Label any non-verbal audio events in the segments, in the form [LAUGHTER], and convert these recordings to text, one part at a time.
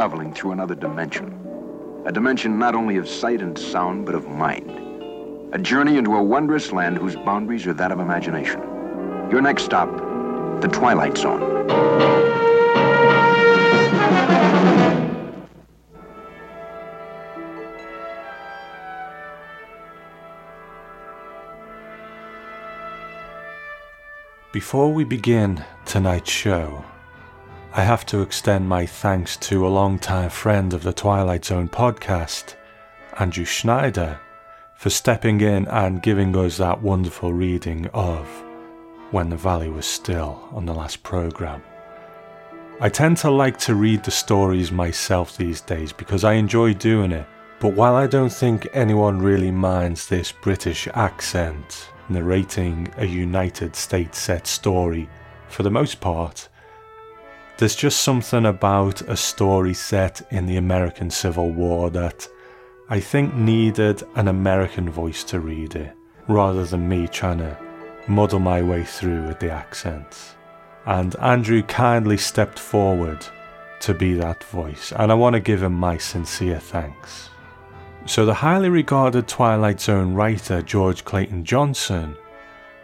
traveling through another dimension. A dimension not only of sight and sound, but of mind. A journey into a wondrous land whose boundaries are that of imagination. Your next stop, the Twilight Zone. Before we begin tonight's show, I have to extend my thanks to a long-time friend of the Twilight Zone podcast, Andrew Schneider, for stepping in and giving us that wonderful reading of When the Valley Was Still on the last programme. I tend to like to read the stories myself these days because I enjoy doing it, but while I don't think anyone really minds this British accent narrating a United States set story for the most part, there's just something about a story set in the American Civil War that I think needed an American voice to read it, rather than me trying to muddle my way through with the accents. And Andrew kindly stepped forward to be that voice, and I want to give him my sincere thanks. So, the highly regarded Twilight Zone writer George Clayton Johnson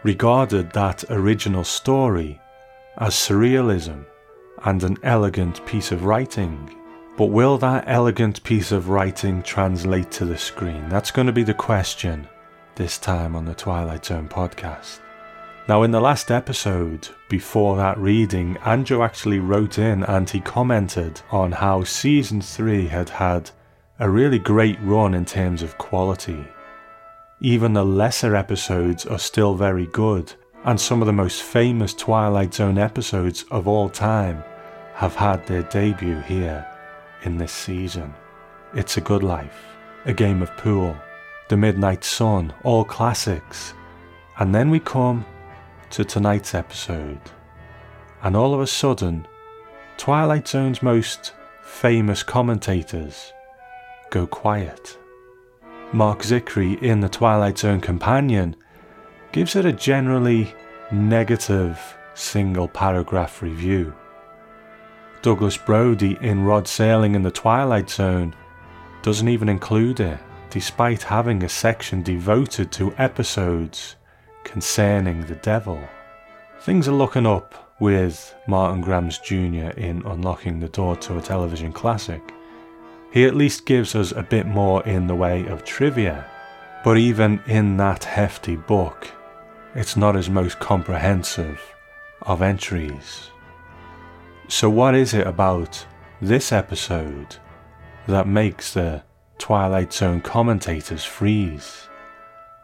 regarded that original story as surrealism and an elegant piece of writing. But will that elegant piece of writing translate to the screen? That's going to be the question this time on the Twilight Zone podcast. Now, in the last episode, before that reading, Andrew actually wrote in and he commented on how season 3 had had a really great run in terms of quality. Even the lesser episodes are still very good, and some of the most famous Twilight Zone episodes of all time have had their debut here in this season. It's a Good Life, A Game of Pool, The Midnight Sun, all classics. And then we come to tonight's episode, and all of a sudden, Twilight Zone's most famous commentators go quiet. Marc Zicree in The Twilight Zone Companion gives it a generally negative single paragraph review. Douglas Brody in Rod Serling in the Twilight Zone doesn't even include it, despite having a section devoted to episodes concerning the devil. Things are looking up with Martin Grams Jr. in Unlocking the Door to a Television Classic. He at least gives us a bit more in the way of trivia, but even in that hefty book, it's not his most comprehensive of entries. So, what is it about this episode that makes the Twilight Zone commentators freeze?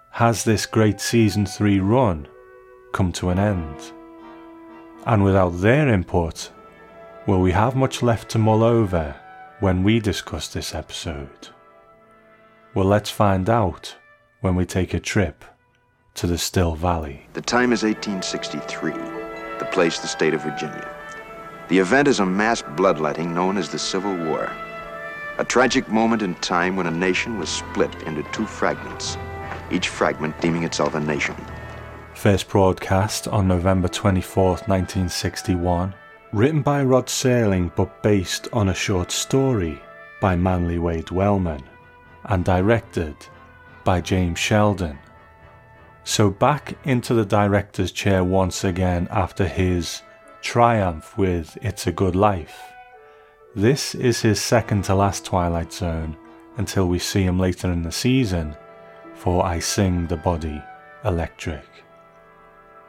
Has this great season 3 run come to an end? And without their input, will we have much left to mull over when we discuss this episode? Well, let's find out when we take a trip to the Still Valley. The time is 1863, the place the state of Virginia. The event is a mass bloodletting known as the Civil War. A tragic moment in time when a nation was split into two fragments, each fragment deeming itself a nation. First broadcast on November 24, 1961. Written by Rod Serling but based on a short story by Manly Wade Wellman. And directed by James Sheldon. So back into the director's chair once again after his triumph with It's a Good Life. This is his second to last Twilight Zone until we see him later in the season for I Sing the Body Electric.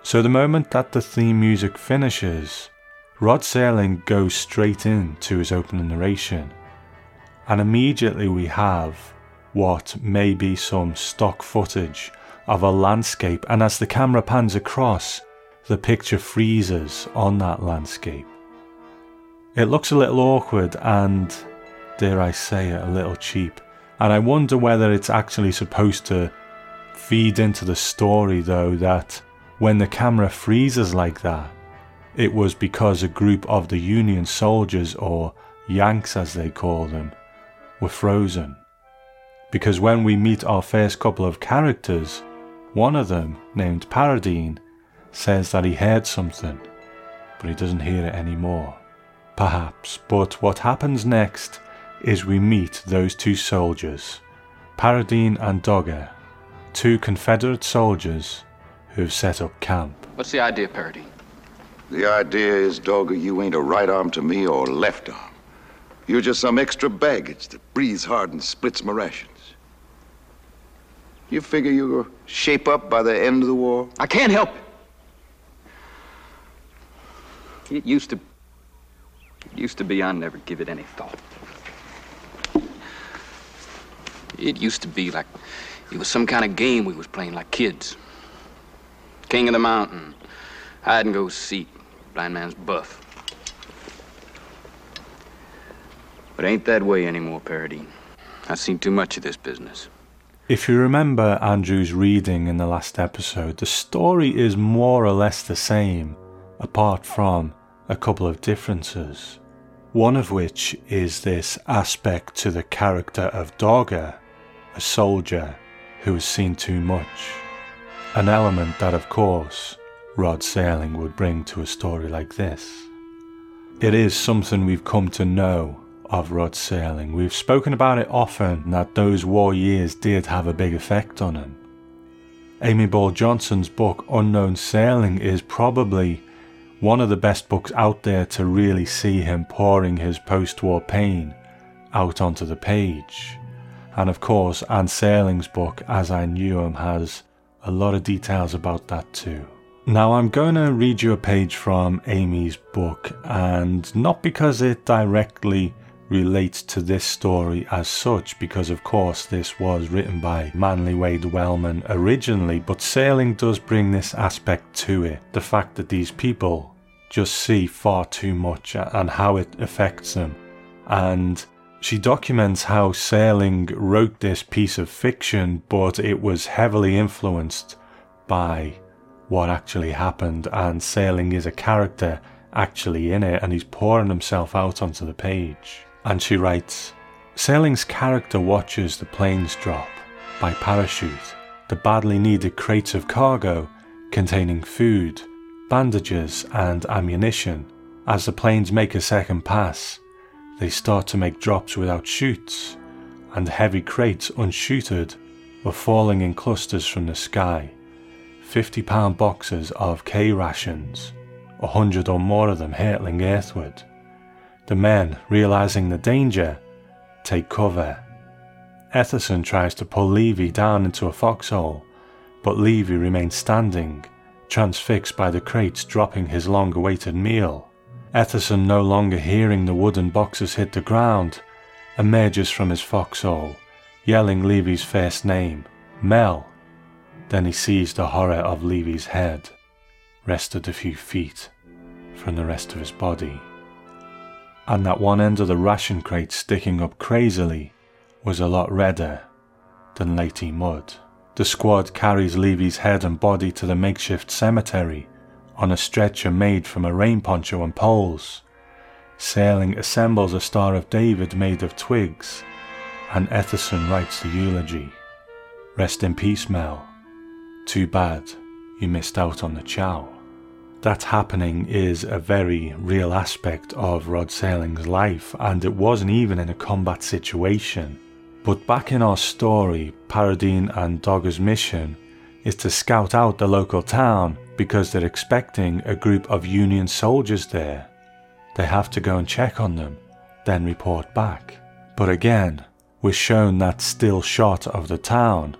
So the moment that the theme music finishes, Rod Serling goes straight into his opening narration, and immediately we have what may be some stock footage of a landscape, and as the camera pans across, the picture freezes on that landscape. It looks a little awkward and, dare I say it, a little cheap. And I wonder whether it's actually supposed to feed into the story, though, that when the camera freezes like that, it was because a group of the Union soldiers, or Yanks as they call them, were frozen. Because when we meet our first couple of characters, one of them, named Paradine, says that he heard something, but he doesn't hear it anymore. perhaps, but what happens next is we meet those two soldiers, Paradine and Dogger, two Confederate soldiers who have set up camp. What's the idea, Paradine? The idea is, Dogger, you ain't a right arm to me or left arm. You're just some extra baggage that breathes hard and splits my rations. You figure you'll shape up by the end of the war? I can't help it. It used to. It used to be I never give it any thought. It used to be like it was some kind of game we was playing like kids. King of the mountain, hide and go seek, blind man's buff. But ain't that way anymore, Paradine. I've seen too much of this business. If you remember Andrew's reading in the last episode, the story is more or less the same, apart from a couple of differences. One of which is this aspect to the character of Dogger, a soldier who has seen too much. An element that, of course, Rod Serling would bring to a story like this. It is something we've come to know of Rod Serling. We've spoken about it often that those war years did have a big effect on him. Amy Boyle Johnston's book Unknown Serling is probably one of the best books out there to really see him pouring his post war pain out onto the page. And of course, Anne Serling's book, As I Knew Him, has a lot of details about that too. Now, I'm going to read you a page from Amy's book, and not because it directly relates to this story as such, because of course this was written by Manly Wade Wellman originally, but Serling does bring this aspect to it the fact that these people just see far too much and how it affects them. And she documents how Serling wrote this piece of fiction, but it was heavily influenced by what actually happened, and Serling is a character actually in it, and he's pouring himself out onto the page. And she writes Serling's character watches the planes drop by parachute, the badly needed crates of cargo containing food, bandages, and ammunition. As the planes make a second pass, they start to make drops without chutes, and heavy crates unshooted were falling in clusters from the sky. 50 pound boxes of K rations, a hundred or more of them hurtling earthward. The men, realizing the danger, take cover. Etherson tries to pull Levy down into a foxhole, but Levy remains standing, transfixed by the crates dropping his long awaited meal. Etherson, no longer hearing the wooden boxes hit the ground, emerges from his foxhole, yelling Levy's first name, Mel. Then he sees the horror of Levy's head, rested a few feet from the rest of his body. And that one end of the ration crate sticking up crazily was a lot redder than Leyte mud. The squad carries Levy's head and body to the makeshift cemetery on a stretcher made from a rain poncho and poles. Serling assembles a Star of David made of twigs, and Etherson writes the eulogy. Rest in peace, Mel. Too bad you missed out on the chow. That happening is a very real aspect of Rod Serling's life, and it wasn't even in a combat situation. But back in our story, Paradine and Dogger's mission is to scout out the local town because they're expecting a group of Union soldiers there. They have to go and check on them, then report back. But again, we're shown that still shot of the town,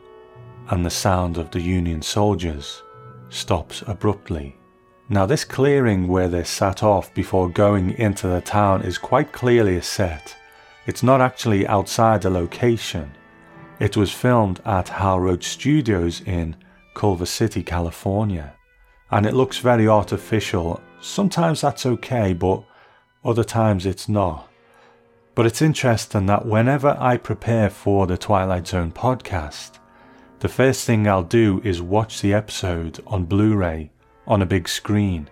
and the sound of the Union soldiers stops abruptly. Now, this clearing where they sat off before going into the town is quite clearly a set. It's not actually outside the location. It was filmed at Hal Studios in Culver City, California and it looks very artificial. Sometimes that's okay, but other times it's not. But it's interesting that whenever I prepare for the Twilight Zone podcast, the first thing I'll do is watch the episode on Blu ray on a big screen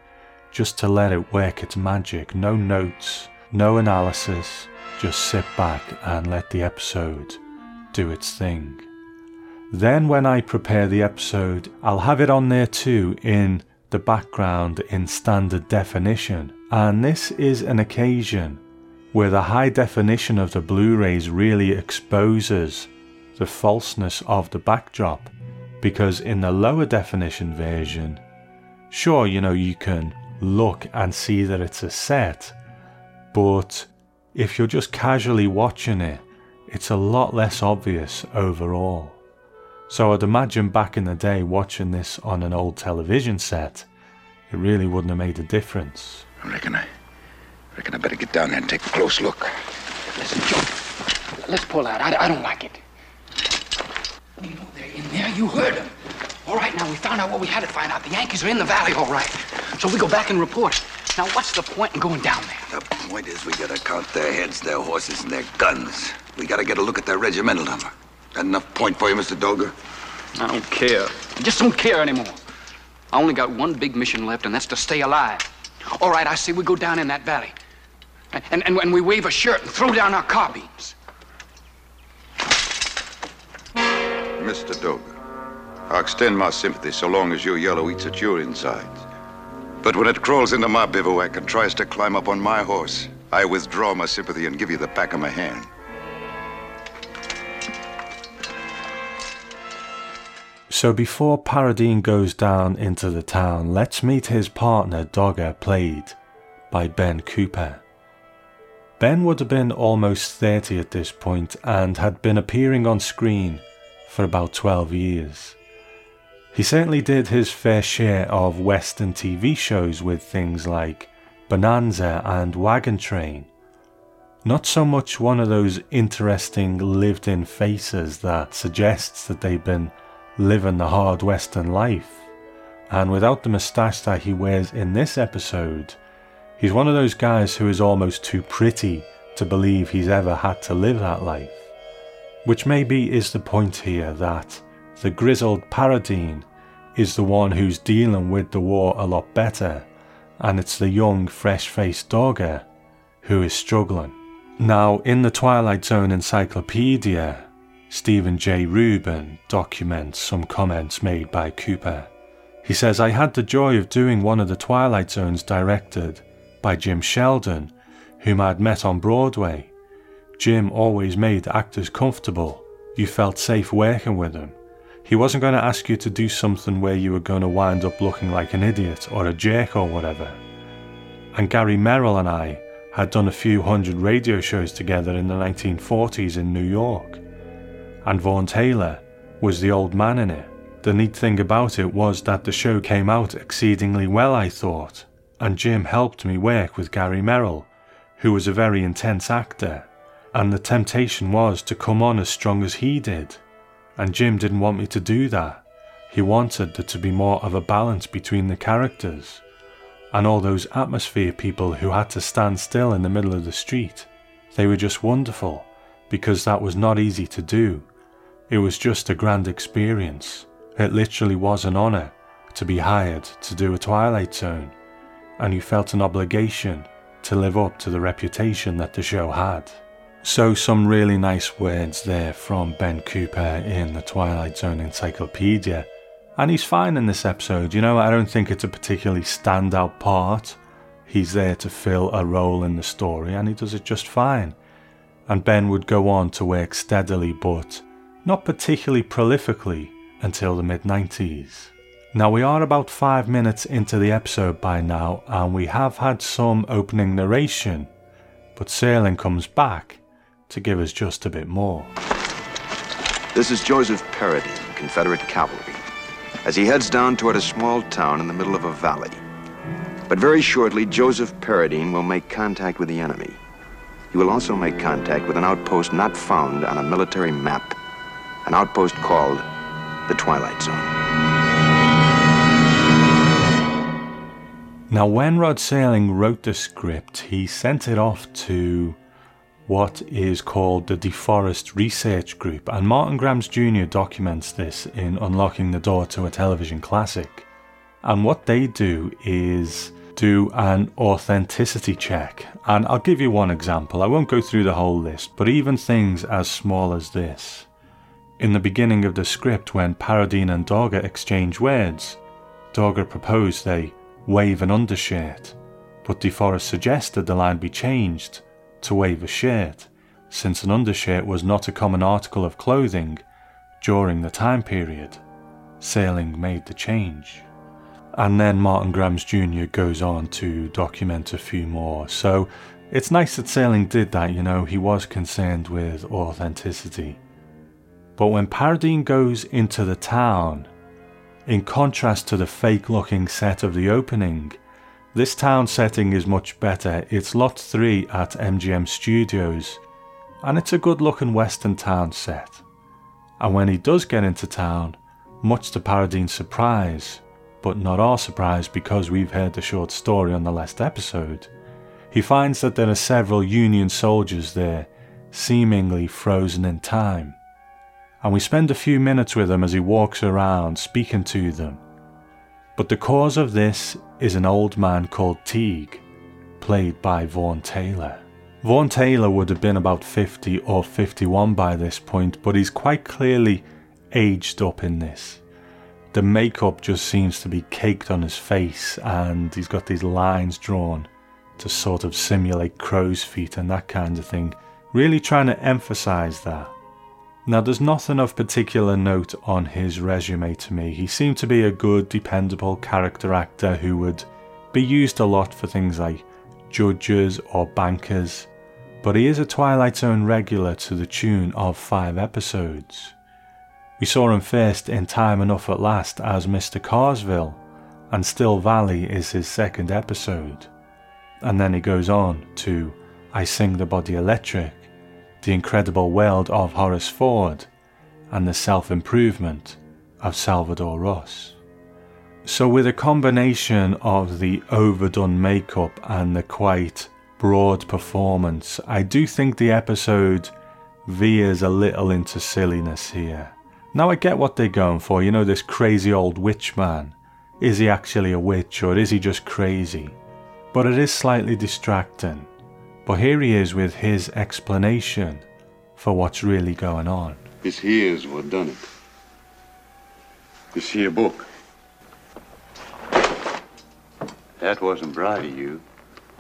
just to let it work its magic. No notes, no analysis, just sit back and let the episode do its thing. Then, when I prepare the episode, I'll have it on there too in the background in standard definition and this is an occasion where the high definition of the Blu rays really exposes the falseness of the backdrop because in the lower definition version, sure, you know, you can look and see that it's a set, but if you're just casually watching it, it's a lot less obvious overall. So I'd imagine back in the day watching this on an old television set, it really wouldn't have made a difference. I reckon I, reckon I better get down there and take a close look. Listen, Joe, let's pull out. I, I don't like it. You know they're in there. You heard them. All right, now we found out what we had to find out. The Yankees are in the valley, all right. So we go back and report. Now, what's the point in going down there? The point is we gotta count their heads, their horses, and their guns. We gotta get a look at their regimental number. That enough point for you, Mr. Dogger? I don't care. I just don't care anymore. I only got one big mission left, and that's to stay alive. All right, I say we go down in that valley. And, and, and we wave a shirt and throw down our carbines. Mr. Dogger, I'll extend my sympathy so long as your yellow eats at your insides. But when it crawls into my bivouac and tries to climb up on my horse, I withdraw my sympathy and give you the back of my hand. So before Paradine goes down into the town, let's meet his partner Dogger, played by Ben Cooper. Ben would have been almost 30 at this point and had been appearing on screen for about 12 years. He certainly did his fair share of Western TV shows with things like Bonanza and Wagon Train. Not so much one of those interesting lived in faces that suggests that they've been living the hard Western life. And without the moustache that he wears in this episode, he's one of those guys who is almost too pretty to believe he's ever had to live that life. Which maybe is the point here that the grizzled Paradine is the one who's dealing with the war a lot better, and it's the young, fresh faced Dogger who is struggling. Now, in the Twilight Zone encyclopedia, Stephen J. Rubin documents some comments made by Cooper. He says, I had the joy of doing one of the Twilight Zones directed by Jim Sheldon, whom I'd met on Broadway. Jim always made actors comfortable. You felt safe working with him. He wasn't going to ask you to do something where you were going to wind up looking like an idiot or a jerk or whatever. And Gary Merrill and I had done a few hundred radio shows together in the 1940s in New York. And Vaughn Taylor was the old man in it. The neat thing about it was that the show came out exceedingly well, I thought, and Jim helped me work with Gary Merrill, who was a very intense actor, and the temptation was to come on as strong as he did. And Jim didn't want me to do that. He wanted there to be more of a balance between the characters and all those atmosphere people who had to stand still in the middle of the street. They were just wonderful because that was not easy to do. It was just a grand experience. It literally was an honour to be hired to do a Twilight Zone, and you felt an obligation to live up to the reputation that the show had. So, some really nice words there from Ben Cooper in the Twilight Zone Encyclopedia. And he's fine in this episode, you know, I don't think it's a particularly standout part. He's there to fill a role in the story, and he does it just fine. And Ben would go on to work steadily, but not particularly prolifically until the mid 90s. Now, we are about five minutes into the episode by now, and we have had some opening narration, but Serling comes back to give us just a bit more. This is Joseph Paradine, Confederate cavalry, as he heads down toward a small town in the middle of a valley. But very shortly, Joseph Paradine will make contact with the enemy. He will also make contact with an outpost not found on a military map, an outpost called the Twilight Zone. Now, when Rod Serling wrote the script, he sent it off to what is called the DeForest Research Group, and Martin Grams Jr. documents this in Unlocking the Door to a Television Classic. And what they do is do an authenticity check. And I'll give you one example. I won't go through the whole list, but even things as small as this. In the beginning of the script, when Paradine and Dogger exchange words, Dogger proposed they wave an undershirt, but DeForest suggested the line be changed to wave a shirt, since an undershirt was not a common article of clothing during the time period. Serling made the change. And then Martin Grams Jr. goes on to document a few more. So it's nice that Serling did that, you know, he was concerned with authenticity. But when Paradine goes into the town, in contrast to the fake looking set of the opening, this town setting is much better. It's lot 3 at MGM Studios, and it's a good looking western town set. And when he does get into town, much to Paradine's surprise, but not our surprise because we've heard the short story on the last episode, he finds that there are several Union soldiers there, seemingly frozen in time. And we spend a few minutes with him as he walks around speaking to them. But the cause of this is an old man called Teague, played by Vaughn Taylor. Vaughn Taylor would have been about 50 or 51 by this point, but he's quite clearly aged up in this the makeup just seems to be caked on his face and he's got these lines drawn to sort of simulate crow's feet and that kind of thing. Really trying to emphasize that. Now, there's nothing of particular note on his resume to me. He seemed to be a good, dependable character actor who would be used a lot for things like judges or bankers, but he is a Twilight Zone regular to the tune of five episodes. We saw him first in Time Enough at Last as Mr. Carsville, and Still Valley is his second episode. And then he goes on to I Sing the Body Electric, The Incredible World of Horace Ford, and The Self Improvement of Salvador Ross. So, with a combination of the overdone makeup and the quite broad performance, I do think the episode veers a little into silliness here. Now I get what they're going for, you know, this crazy old witch man. Is he actually a witch or is he just crazy? But it is slightly distracting. But here he is with his explanation for what's really going on. This here's what done it. This here book. That wasn't bright of you.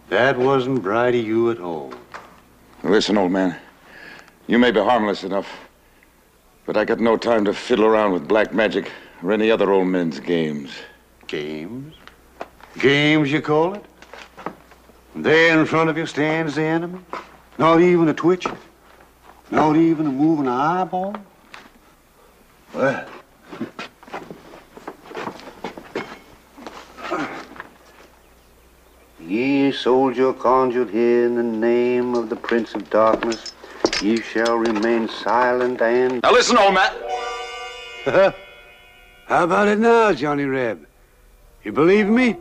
That wasn't bright of you at all. Listen, old man. You may be harmless enough, but I got no time to fiddle around with black magic or any other old men's games. Games? Games, you call it? There in front of you stands the enemy. Not even a twitch. Not even a moving eyeball. Well. Ye soldier conjured here in the name of the Prince of Darkness, ye shall remain silent and. Now listen, old man. [LAUGHS] How about it now, Johnny Reb? You believe me?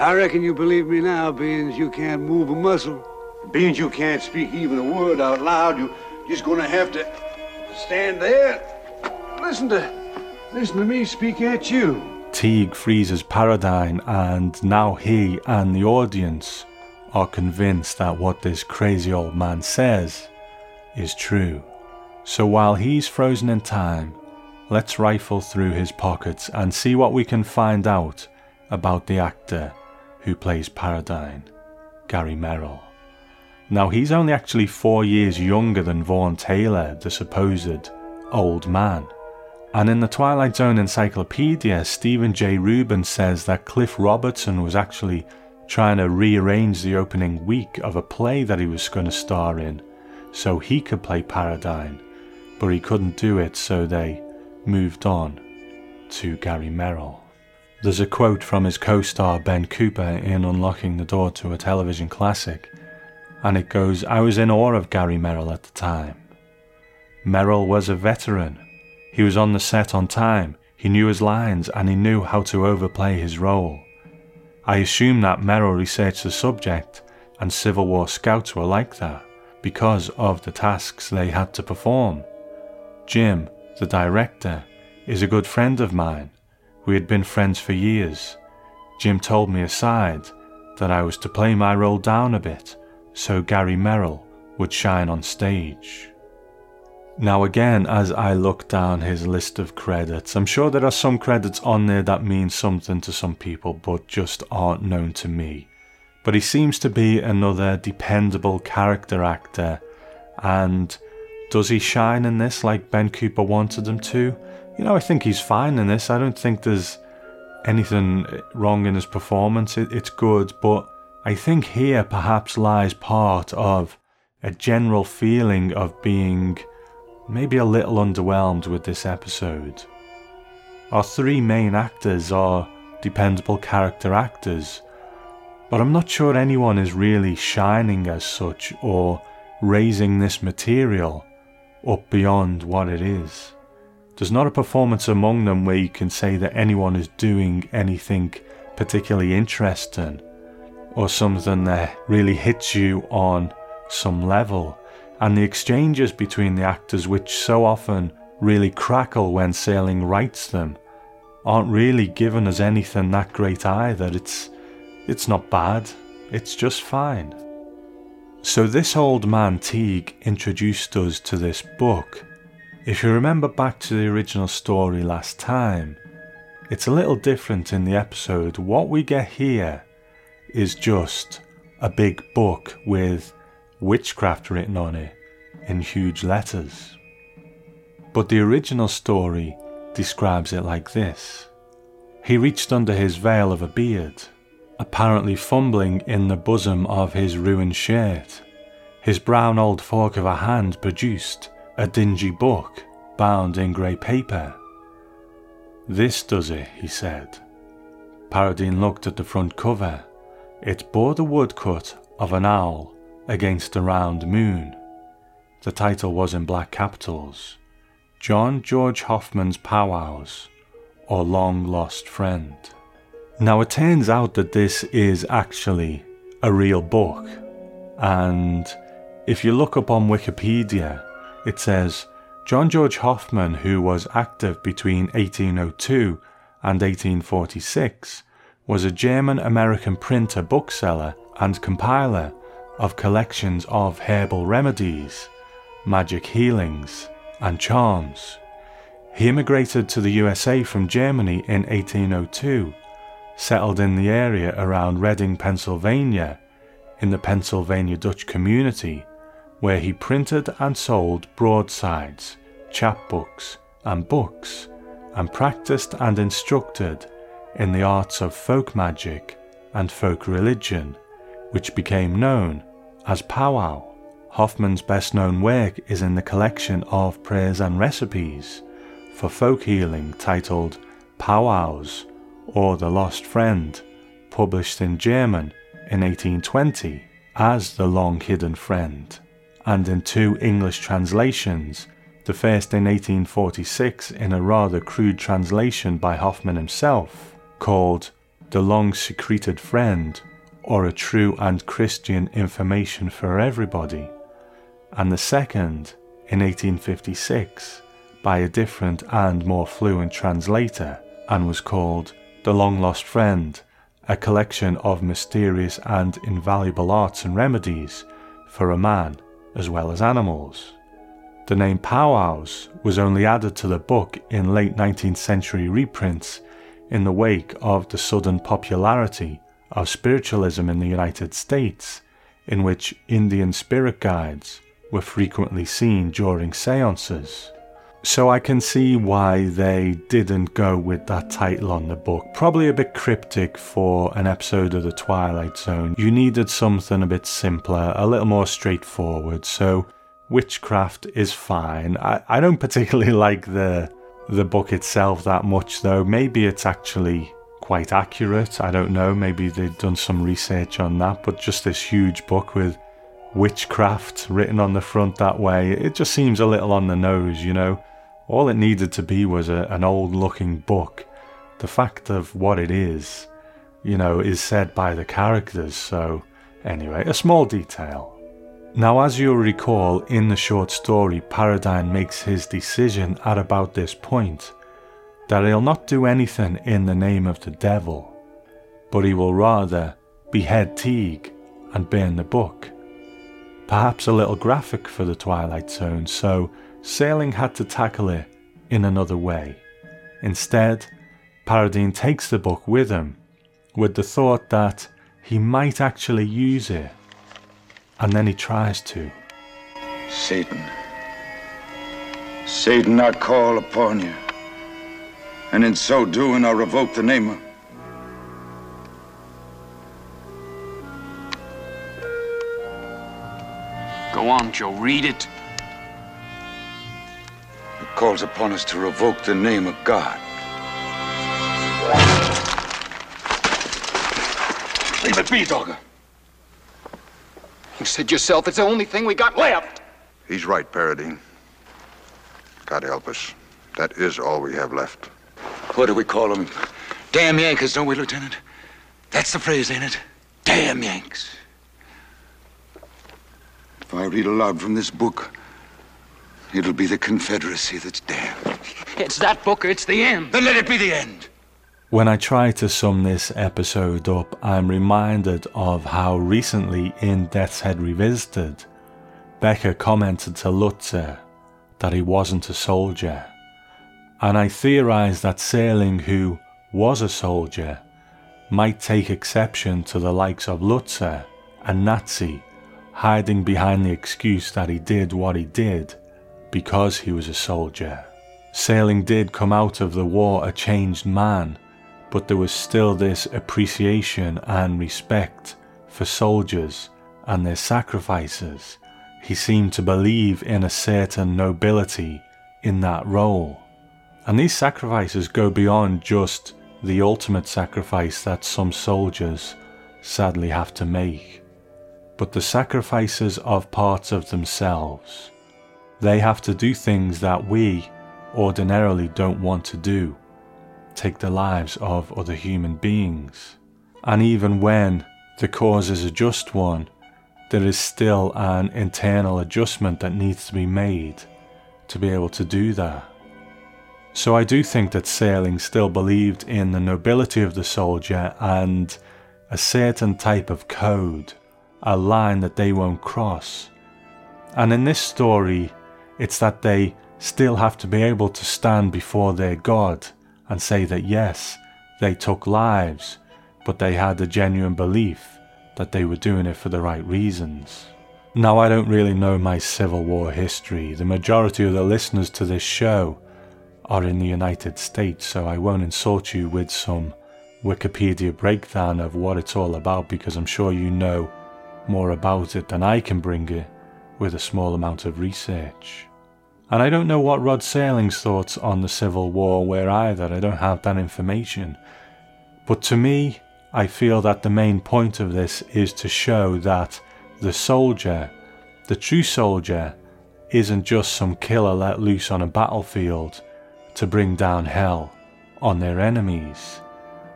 I reckon you believe me now, being you can't move a muscle. Being you can't speak even a word out loud, you just gonna have to stand there. Listen to listen to me speak at you. Teague freezes Paradine, and now he and the audience are convinced that what this crazy old man says is true. So while he's frozen in time, let's rifle through his pockets and see what we can find out about the actor who plays Paradine, Gary Merrill. Now, he's only actually four years younger than Vaughn Taylor, the supposed old man. And in the Twilight Zone Encyclopedia, Stephen J. Rubin says that Cliff Robertson was actually trying to rearrange the opening week of a play that he was going to star in so he could play Paradine, but he couldn't do it, so they moved on to Gary Merrill. There's a quote from his co star Ben Cooper in Unlocking the Door to a Television Classic, and it goes I was in awe of Gary Merrill at the time. Merrill was a veteran. He was on the set on time, he knew his lines, and he knew how to overplay his role. I assume that Merrill researched the subject, and Civil War scouts were like that because of the tasks they had to perform. Jim, the director, is a good friend of mine. We had been friends for years. Jim told me aside that I was to play my role down a bit so Gary Merrill would shine on stage. Now, again, as I look down his list of credits, I'm sure there are some credits on there that mean something to some people but just aren't known to me. but he seems to be another dependable character actor. And does he shine in this like Ben Cooper wanted him to? You know, I think he's fine in this. I don't think there's anything wrong in his performance. It, it's good, but I think here perhaps lies part of a general feeling of being maybe a little underwhelmed with this episode. Our three main actors are dependable character actors, but I'm not sure anyone is really shining as such or raising this material up beyond what it is. There's not a performance among them where you can say that anyone is doing anything particularly interesting or something that really hits you on some level. And the exchanges between the actors, which so often really crackle when Serling writes them, aren't really giving us anything that great either. It's it's not bad, it's just fine. So this old man Teague introduced us to this book. If you remember back to the original story last time, it's a little different in the episode. What we get here is just a big book with witchcraft written on it in huge letters. But the original story describes it like this He reached under his veil of a beard, apparently fumbling in the bosom of his ruined shirt. His brown old fork of a hand produced a dingy book bound in grey paper. This does it, he said. Paradine looked at the front cover. It bore the woodcut of an owl against a round moon. The title was in black capitals John George Hohman's Powwows, or Long Lost Friend. Now, it turns out that this is actually a real book, and if you look up on Wikipedia, it says John George Hohman, who was active between 1802 and 1846, was a German American printer, bookseller, and compiler of collections of herbal remedies, magic healings, and charms. He immigrated to the USA from Germany in 1802, settled in the area around Reading, Pennsylvania, in the Pennsylvania Dutch community, where he printed and sold broadsides, chapbooks, and books, and practiced and instructed in the arts of folk magic and folk religion, which became known as powwow. Hohman's best known work is in the collection of prayers and recipes for folk healing titled Powwows or The Lost Friend, published in German in 1820 as The Long Hidden Friend, and in two English translations, the first in 1846 in a rather crude translation by Hohman himself, called The Long Secreted Friend or A True and Christian Information for Everybody and the second in 1856 by a different and more fluent translator and was called The Long Lost Friend, a collection of mysterious and invaluable arts and remedies for a man as well as animals. The name Powwows was only added to the book in late 19th century reprints in the wake of the sudden popularity of spiritualism in the United States, in which Indian spirit guides were frequently seen during seances. So I can see why they didn't go with that title on the book. Probably a bit cryptic for an episode of The Twilight Zone. You needed something a bit simpler, a little more straightforward. So witchcraft is fine. I, I don't [LAUGHS] particularly like the the book itself that much though. Maybe it's actually quite accurate. I don't know. Maybe they've done some research on that. But just this huge book with witchcraft written on the front that way. It just seems a little on the nose, you know. All it needed to be was a, an old looking book. The fact of what it is, you know, is said by the characters, so anyway, a small detail. Now, as you'll recall, in the short story, Paradine makes his decision at about this point that he'll not do anything in the name of the devil, but he will rather behead Teague and burn the book perhaps a little graphic for the Twilight Zone, so Serling had to tackle it in another way. Instead, Paradine takes the book with him, with the thought that he might actually use it. And then he tries to. Satan. Satan, I call upon you. And in so doing, I revoke the name of. Go on, Joe, read it. It calls upon us to revoke the name of God. Leave it be, Dogger. You said yourself it's the only thing we got left. He's right, Paradine. God help us. That is all we have left. What do we call them? Damn Yankees, don't we, Lieutenant? That's the phrase, ain't it? Damn Yanks. If I read aloud from this book, it'll be the Confederacy that's damned. It's that book or it's the end. Then let it be the end. When I try to sum this episode up, I'm reminded of how recently in Death's Head Revisited, Becker commented to Lutze that he wasn't a soldier. And I theorise that Serling, who was a soldier, might take exception to the likes of Lutze, a Nazi, hiding behind the excuse that he did what he did because he was a soldier. Serling did come out of the war a changed man, but there was still this appreciation and respect for soldiers and their sacrifices. He seemed to believe in a certain nobility in that role. And these sacrifices go beyond just the ultimate sacrifice that some soldiers sadly have to make, but the sacrifices of parts of themselves. They have to do things that we ordinarily don't want to do take the lives of other human beings. And even when the cause is a just one, there is still an internal adjustment that needs to be made to be able to do that. So I do think that Serling still believed in the nobility of the soldier and a certain type of code, a line that they won't cross. And in this story, it's that they still have to be able to stand before their God and say that yes, they took lives, but they had a genuine belief that they were doing it for the right reasons. Now, I don't really know my Civil War history. The majority of the listeners to this show are in the United States, so I won't insult you with some Wikipedia breakdown of what it's all about because I'm sure you know more about it than I can bring it with a small amount of research. And I don't know what Rod Serling's thoughts on the Civil War were either, I don't have that information. But to me, I feel that the main point of this is to show that the soldier, the true soldier, isn't just some killer let loose on a battlefield to bring down hell on their enemies.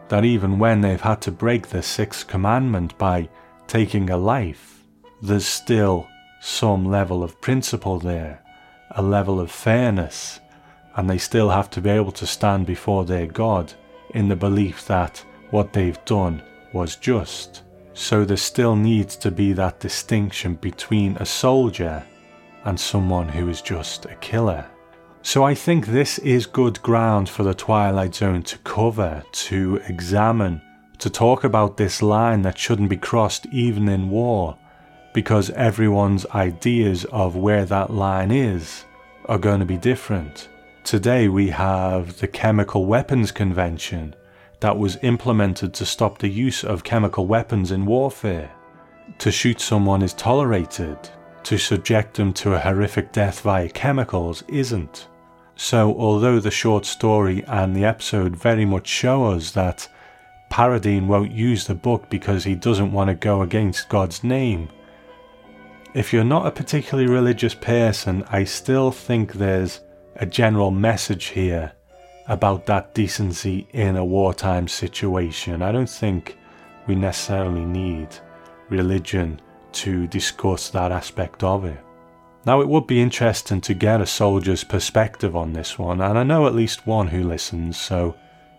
That even when they've had to break the sixth commandment by taking a life, there's still some level of principle there a level of fairness, and they still have to be able to stand before their God in the belief that what they've done was just. So there still needs to be that distinction between a soldier and someone who is just a killer. So I think this is good ground for the Twilight Zone to cover, to examine, to talk about this line that shouldn't be crossed even in war, because everyone's ideas of where that line is are going to be different. Today we have the Chemical Weapons Convention that was implemented to stop the use of chemical weapons in warfare. To shoot someone is tolerated, to subject them to a horrific death via chemicals isn't. So, although the short story and the episode very much show us that Paradine won't use the book because he doesn't want to go against God's name, if you're not a particularly religious person, I still think there's a general message here about that decency in a wartime situation. I don't think we necessarily need religion to discuss that aspect of it. Now, it would be interesting to get a soldier's perspective on this one, and I know at least one who listens, so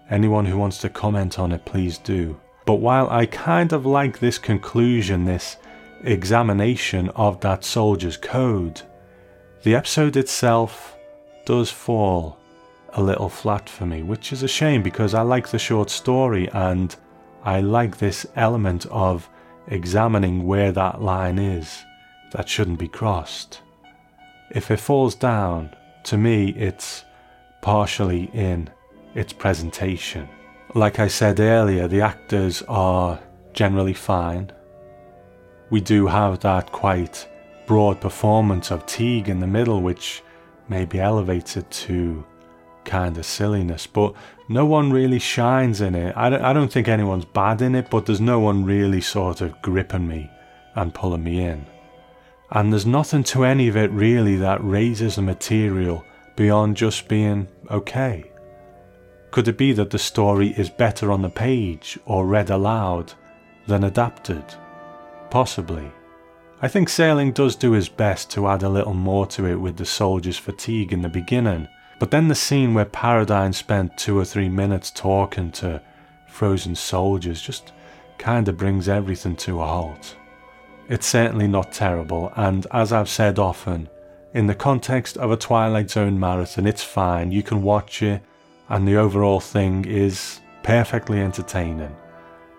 anyone who wants to comment on it, please do. But while I kind of like this conclusion, this examination of that soldier's code, the episode itself does fall a little flat for me, which is a shame because I like the short story and I like this element of examining where that line is that shouldn't be crossed. If it falls down, to me it's partially in its presentation. Like I said earlier, the actors are generally fine. We do have that quite broad performance of Teague in the middle, which may be elevated to kind of silliness, but no one really shines in it. I don't, I don't think anyone's bad in it, but there's no one really sort of gripping me and pulling me in. And there's nothing to any of it really that raises the material beyond just being okay. Could it be that the story is better on the page or read aloud than adapted? Possibly. I think Serling does do his best to add a little more to it with the soldier's fatigue in the beginning, but then the scene where Paradine spent two or three minutes talking to frozen soldiers just kinda brings everything to a halt. It's certainly not terrible, and as I've said often, in the context of a Twilight Zone marathon, it's fine, you can watch it, and the overall thing is perfectly entertaining.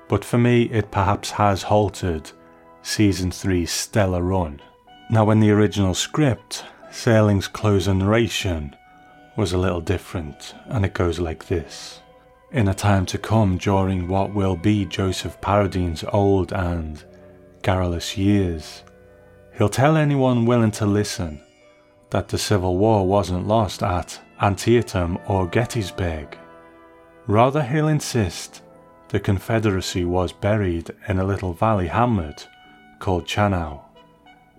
But for me, it perhaps has halted Season 3's stellar run. Now, when the original script, Serling's closing narration, was a little different, and it goes like this. In a time to come, during what will be Joseph Paradine's old and garrulous years, he'll tell anyone willing to listen that the Civil War wasn't lost at Antietam or Gettysburg. Rather, he'll insist the Confederacy was buried in a little valley hamlet called Chanow.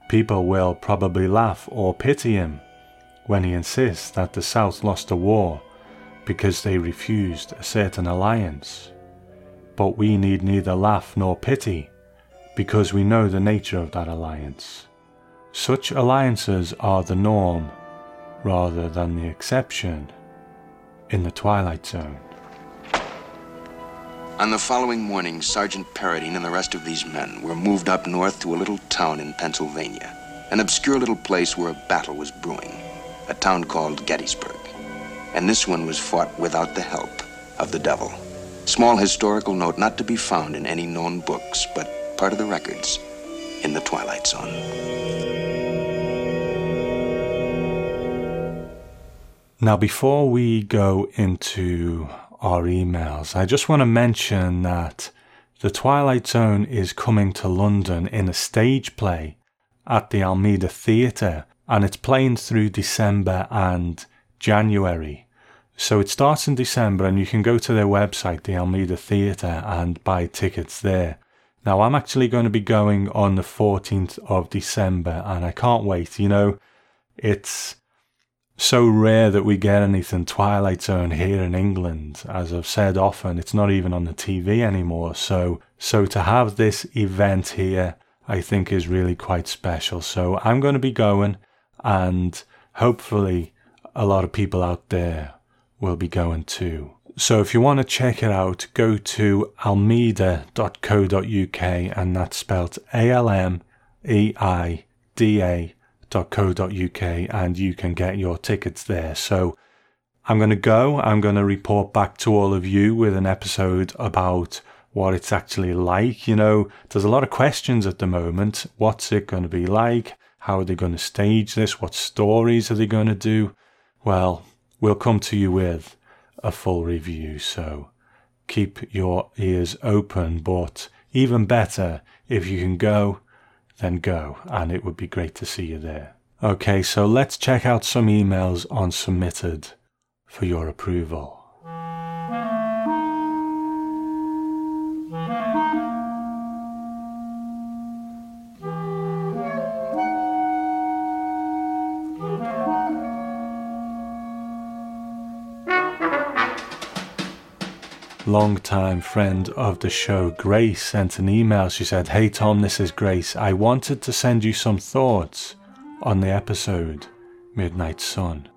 People will probably laugh or pity him when he insists that the South lost the war because they refused a certain alliance. But we need neither laugh nor pity because we know the nature of that alliance. Such alliances are the norm rather than the exception in the Twilight Zone. On the following morning, Sergeant Paradine and the rest of these men were moved up north to a little town in Pennsylvania, an obscure little place where a battle was brewing a town called Gettysburg. And this one was fought without the help of the devil. Small historical note not to be found in any known books, but part of the records in the Twilight Zone. Now, before we go into our emails, I just want to mention that The Twilight Zone is coming to London in a stage play at the Almeida Theatre and it's playing through December and January. So it starts in December, and you can go to their website, the Almeida Theatre, and buy tickets there. Now, I'm actually going to be going on the 14th of December, and I can't wait. You know, it's so rare that we get anything Twilight Zone here in England. As I've said often, it's not even on the TV anymore. So, so to have this event here, I think is really quite special. So I'm going to be going and hopefully a lot of people out there will be going too. So if you want to check it out, go to almeida.co.uk and that's spelled A L M E I D A.co.uk and you can get your tickets there. So I'm going to go, I'm going to report back to all of you with an episode about what it's actually like. You know, there's a lot of questions at the moment. What's it going to be like? How are they going to stage this? What stories are they going to do? Well, we'll come to you with a full review, so keep your ears open. But even better, if you can go, then go, and it would be great to see you there. Okay, so let's check out some emails on submitted for your approval. Long-time friend of the show, Grace, sent an email. She said, Hey Tom, this is Grace. I wanted to send you some thoughts on the episode Midnight Sun.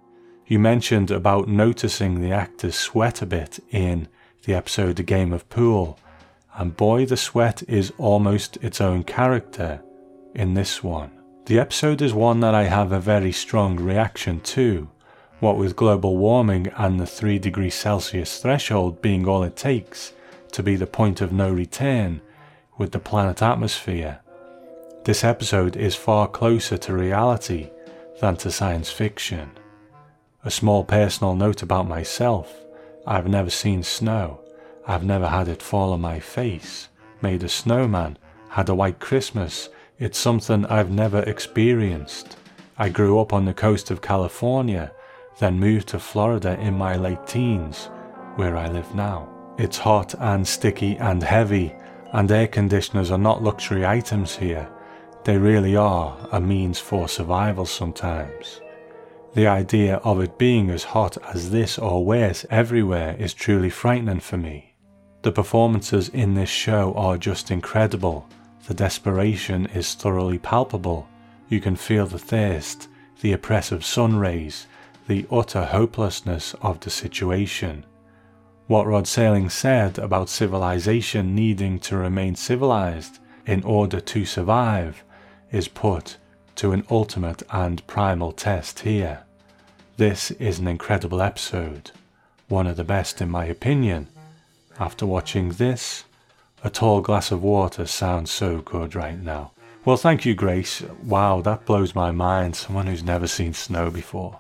You mentioned about noticing the actors sweat a bit in the episode The Game of Pool, and boy, the sweat is almost its own character in this one. The episode is one that I have a very strong reaction to what with global warming and the 3 degrees Celsius threshold being all it takes to be the point of no return with the planet atmosphere. This episode is far closer to reality than to science fiction. A small personal note about myself I've never seen snow, I've never had it fall on my face, made a snowman, had a white Christmas, it's something I've never experienced. I grew up on the coast of California, then moved to Florida in my late teens, where I live now. It's hot and sticky and heavy, and air conditioners are not luxury items here. They really are a means for survival sometimes. The idea of it being as hot as this or worse everywhere is truly frightening for me. The performances in this show are just incredible. The desperation is thoroughly palpable. You can feel the thirst, the oppressive sun rays, the utter hopelessness of the situation. What Rod Serling said about civilization needing to remain civilized in order to survive is put to an ultimate and primal test here. This is an incredible episode, one of the best in my opinion. After watching this, a tall glass of water sounds so good right now. Well, thank you, Grace. Wow, that blows my mind. Someone who's never seen snow before.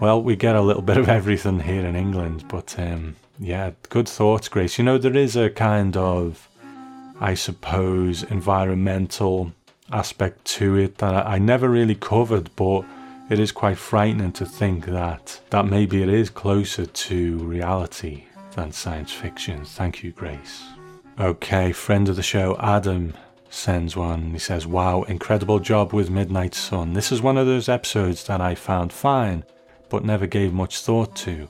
Well, we get a little [LAUGHS] bit of everything here in England, but um, yeah, good thoughts, Grace. You know, there is a kind of, I suppose, environmental aspect to it that I never really covered, but it is quite frightening to think that that maybe it is closer to reality than science fiction. Thank you, Grace. Okay, friend of the show, Adam sends one. He says, Wow, incredible job with Midnight Sun. This is one of those episodes that I found fine, but never gave much thought to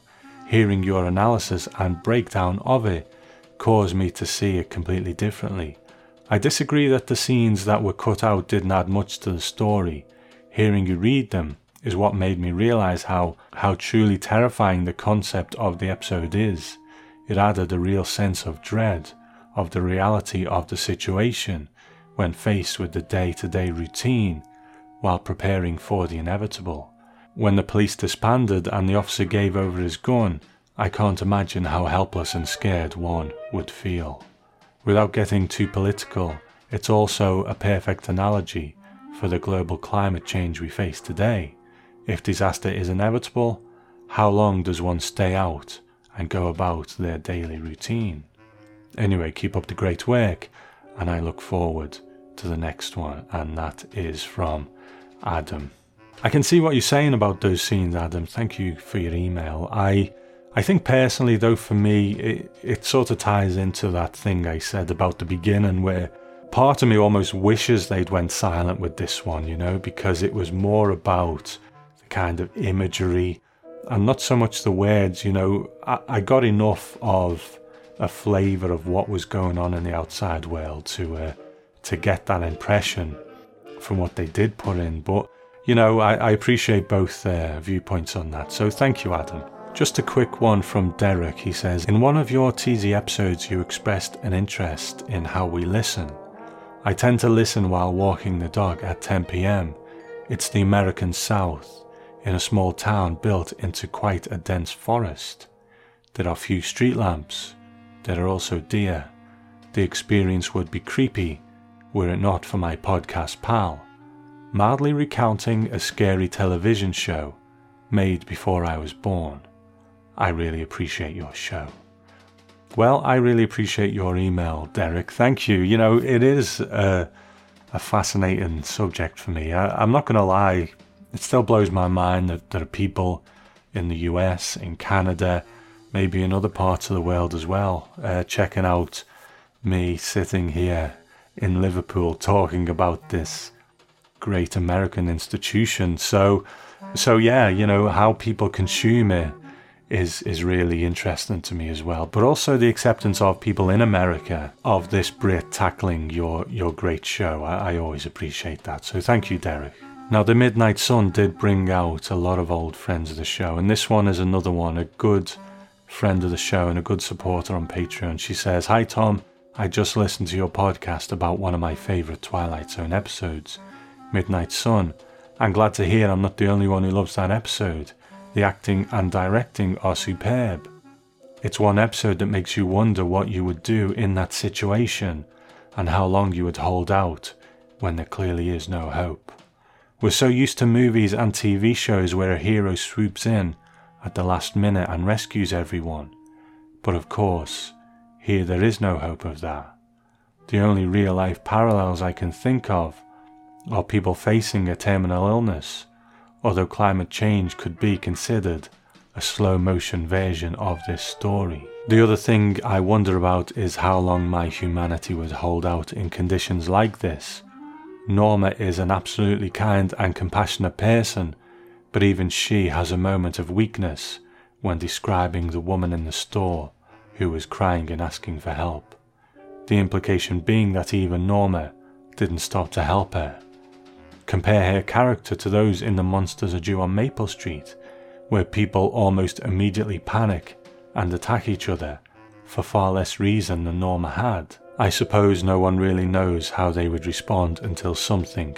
hearing your analysis and breakdown of it caused me to see it completely differently. I disagree that the scenes that were cut out didn't add much to the story. Hearing you read them is what made me realize how, how truly terrifying the concept of the episode is. It added a real sense of dread, of the reality of the situation when faced with the day to day routine while preparing for the inevitable. When the police disbanded and the officer gave over his gun, I can't imagine how helpless and scared one would feel. Without getting too political, it's also a perfect analogy for the global climate change we face today. If disaster is inevitable, how long does one stay out and go about their daily routine? Anyway, keep up the great work, and I look forward to the next one, and that is from Adam. I can see what you're saying about those scenes, Adam. Thank you for your email. I I think personally, though, for me, it, it sort of ties into that thing I said about the beginning, where part of me almost wishes they'd went silent with this one, you know, because it was more about the kind of imagery and not so much the words. You know, I, I got enough of a flavour of what was going on in the outside world to uh, to get that impression from what they did put in, but you know, I, I appreciate both their viewpoints on that. So thank you, Adam. Just a quick one from Derek. He says, In one of your TZ episodes, you expressed an interest in how we listen. I tend to listen while walking the dog at 10 pm. It's the American South, in a small town built into quite a dense forest. There are few street lamps. There are also deer. The experience would be creepy were it not for my podcast pal mildly recounting a scary television show made before I was born. I really appreciate your show. Well, I really appreciate your email, Derek. Thank you. You know, it is a, a fascinating subject for me. I, am not going to lie, it still blows my mind that there are people in the US, in Canada, maybe in other parts of the world as well, uh, checking out me sitting here in Liverpool talking about this great American institution. So, so yeah, you know how people consume it is is really interesting to me as well. But also the acceptance of people in America of this Brit tackling your your great show. I, I always appreciate that. So thank you, Derek. Now, the Midnight Sun did bring out a lot of old friends of the show, and this one is another one, a good friend of the show and a good supporter on Patreon. She says, Hi, Tom. I just listened to your podcast about one of my favourite Twilight Zone episodes. Midnight Sun. I'm glad to hear I'm not the only one who loves that episode. The acting and directing are superb. It's one episode that makes you wonder what you would do in that situation and how long you would hold out when there clearly is no hope. We're so used to movies and TV shows where a hero swoops in at the last minute and rescues everyone. But of course, here there is no hope of that. The only real life parallels I can think of are people facing a terminal illness, although climate change could be considered a slow motion version of this story. The other thing I wonder about is how long my humanity would hold out in conditions like this. Norma is an absolutely kind and compassionate person, but even she has a moment of weakness when describing the woman in the store who was crying and asking for help. The implication being that even Norma didn't stop to help her. Compare her character to those in The Monsters Are Due on Maple Street, where people almost immediately panic and attack each other for far less reason than Norma had. I suppose no one really knows how they would respond until something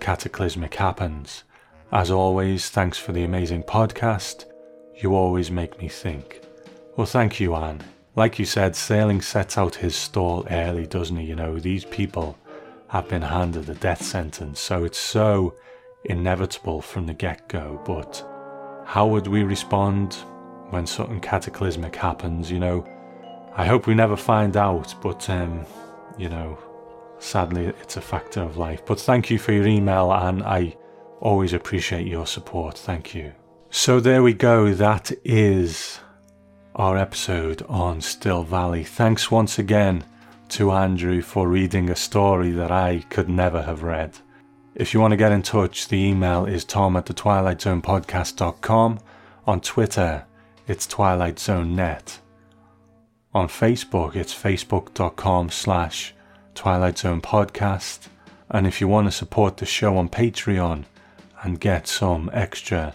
cataclysmic happens. As always, thanks for the amazing podcast. You always make me think. Well, thank you, Anne. Like you said, Serling sets out his stall early, doesn't he? You know, these people have been handed a death sentence, so it's so inevitable from the get go. But how would we respond when something cataclysmic happens? You know, I hope we never find out, but, um, you know, sadly, it's a factor of life. But thank you for your email, and I always appreciate your support. Thank you. So there we go. That is our episode on Still Valley. Thanks once again to Andrew for reading a story that I could never have read. If you want to get in touch, the email is tom at the twilight zone podcast.com. On Twitter, it's Twilight Zone Net. On Facebook, it's facebook.com slash Twilight Zone Podcast. And if you want to support the show on Patreon and get some extra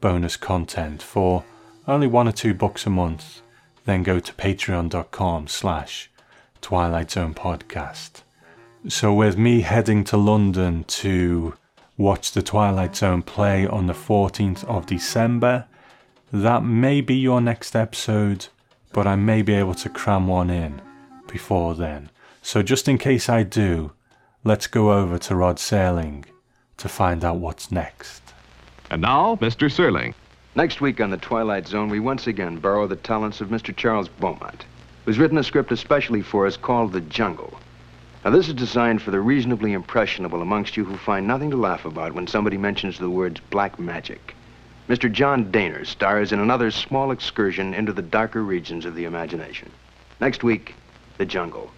bonus content for only one or two bucks a month, then go to patreon.com slash Twilight Zone podcast. So, with me heading to London to watch the Twilight Zone play on the 14th of December, that may be your next episode, but I may be able to cram one in before then. So, just in case I do, let's go over to Rod Serling to find out what's next. And now, Mr. Serling. Next week on The Twilight Zone, we once again borrow the talents of Mr. Charles Beaumont, who's written a script especially for us called The Jungle. Now, this is designed for the reasonably impressionable amongst you who find nothing to laugh about when somebody mentions the words black magic. Mr. John Dehner stars in another small excursion into the darker regions of the imagination. Next week, The Jungle.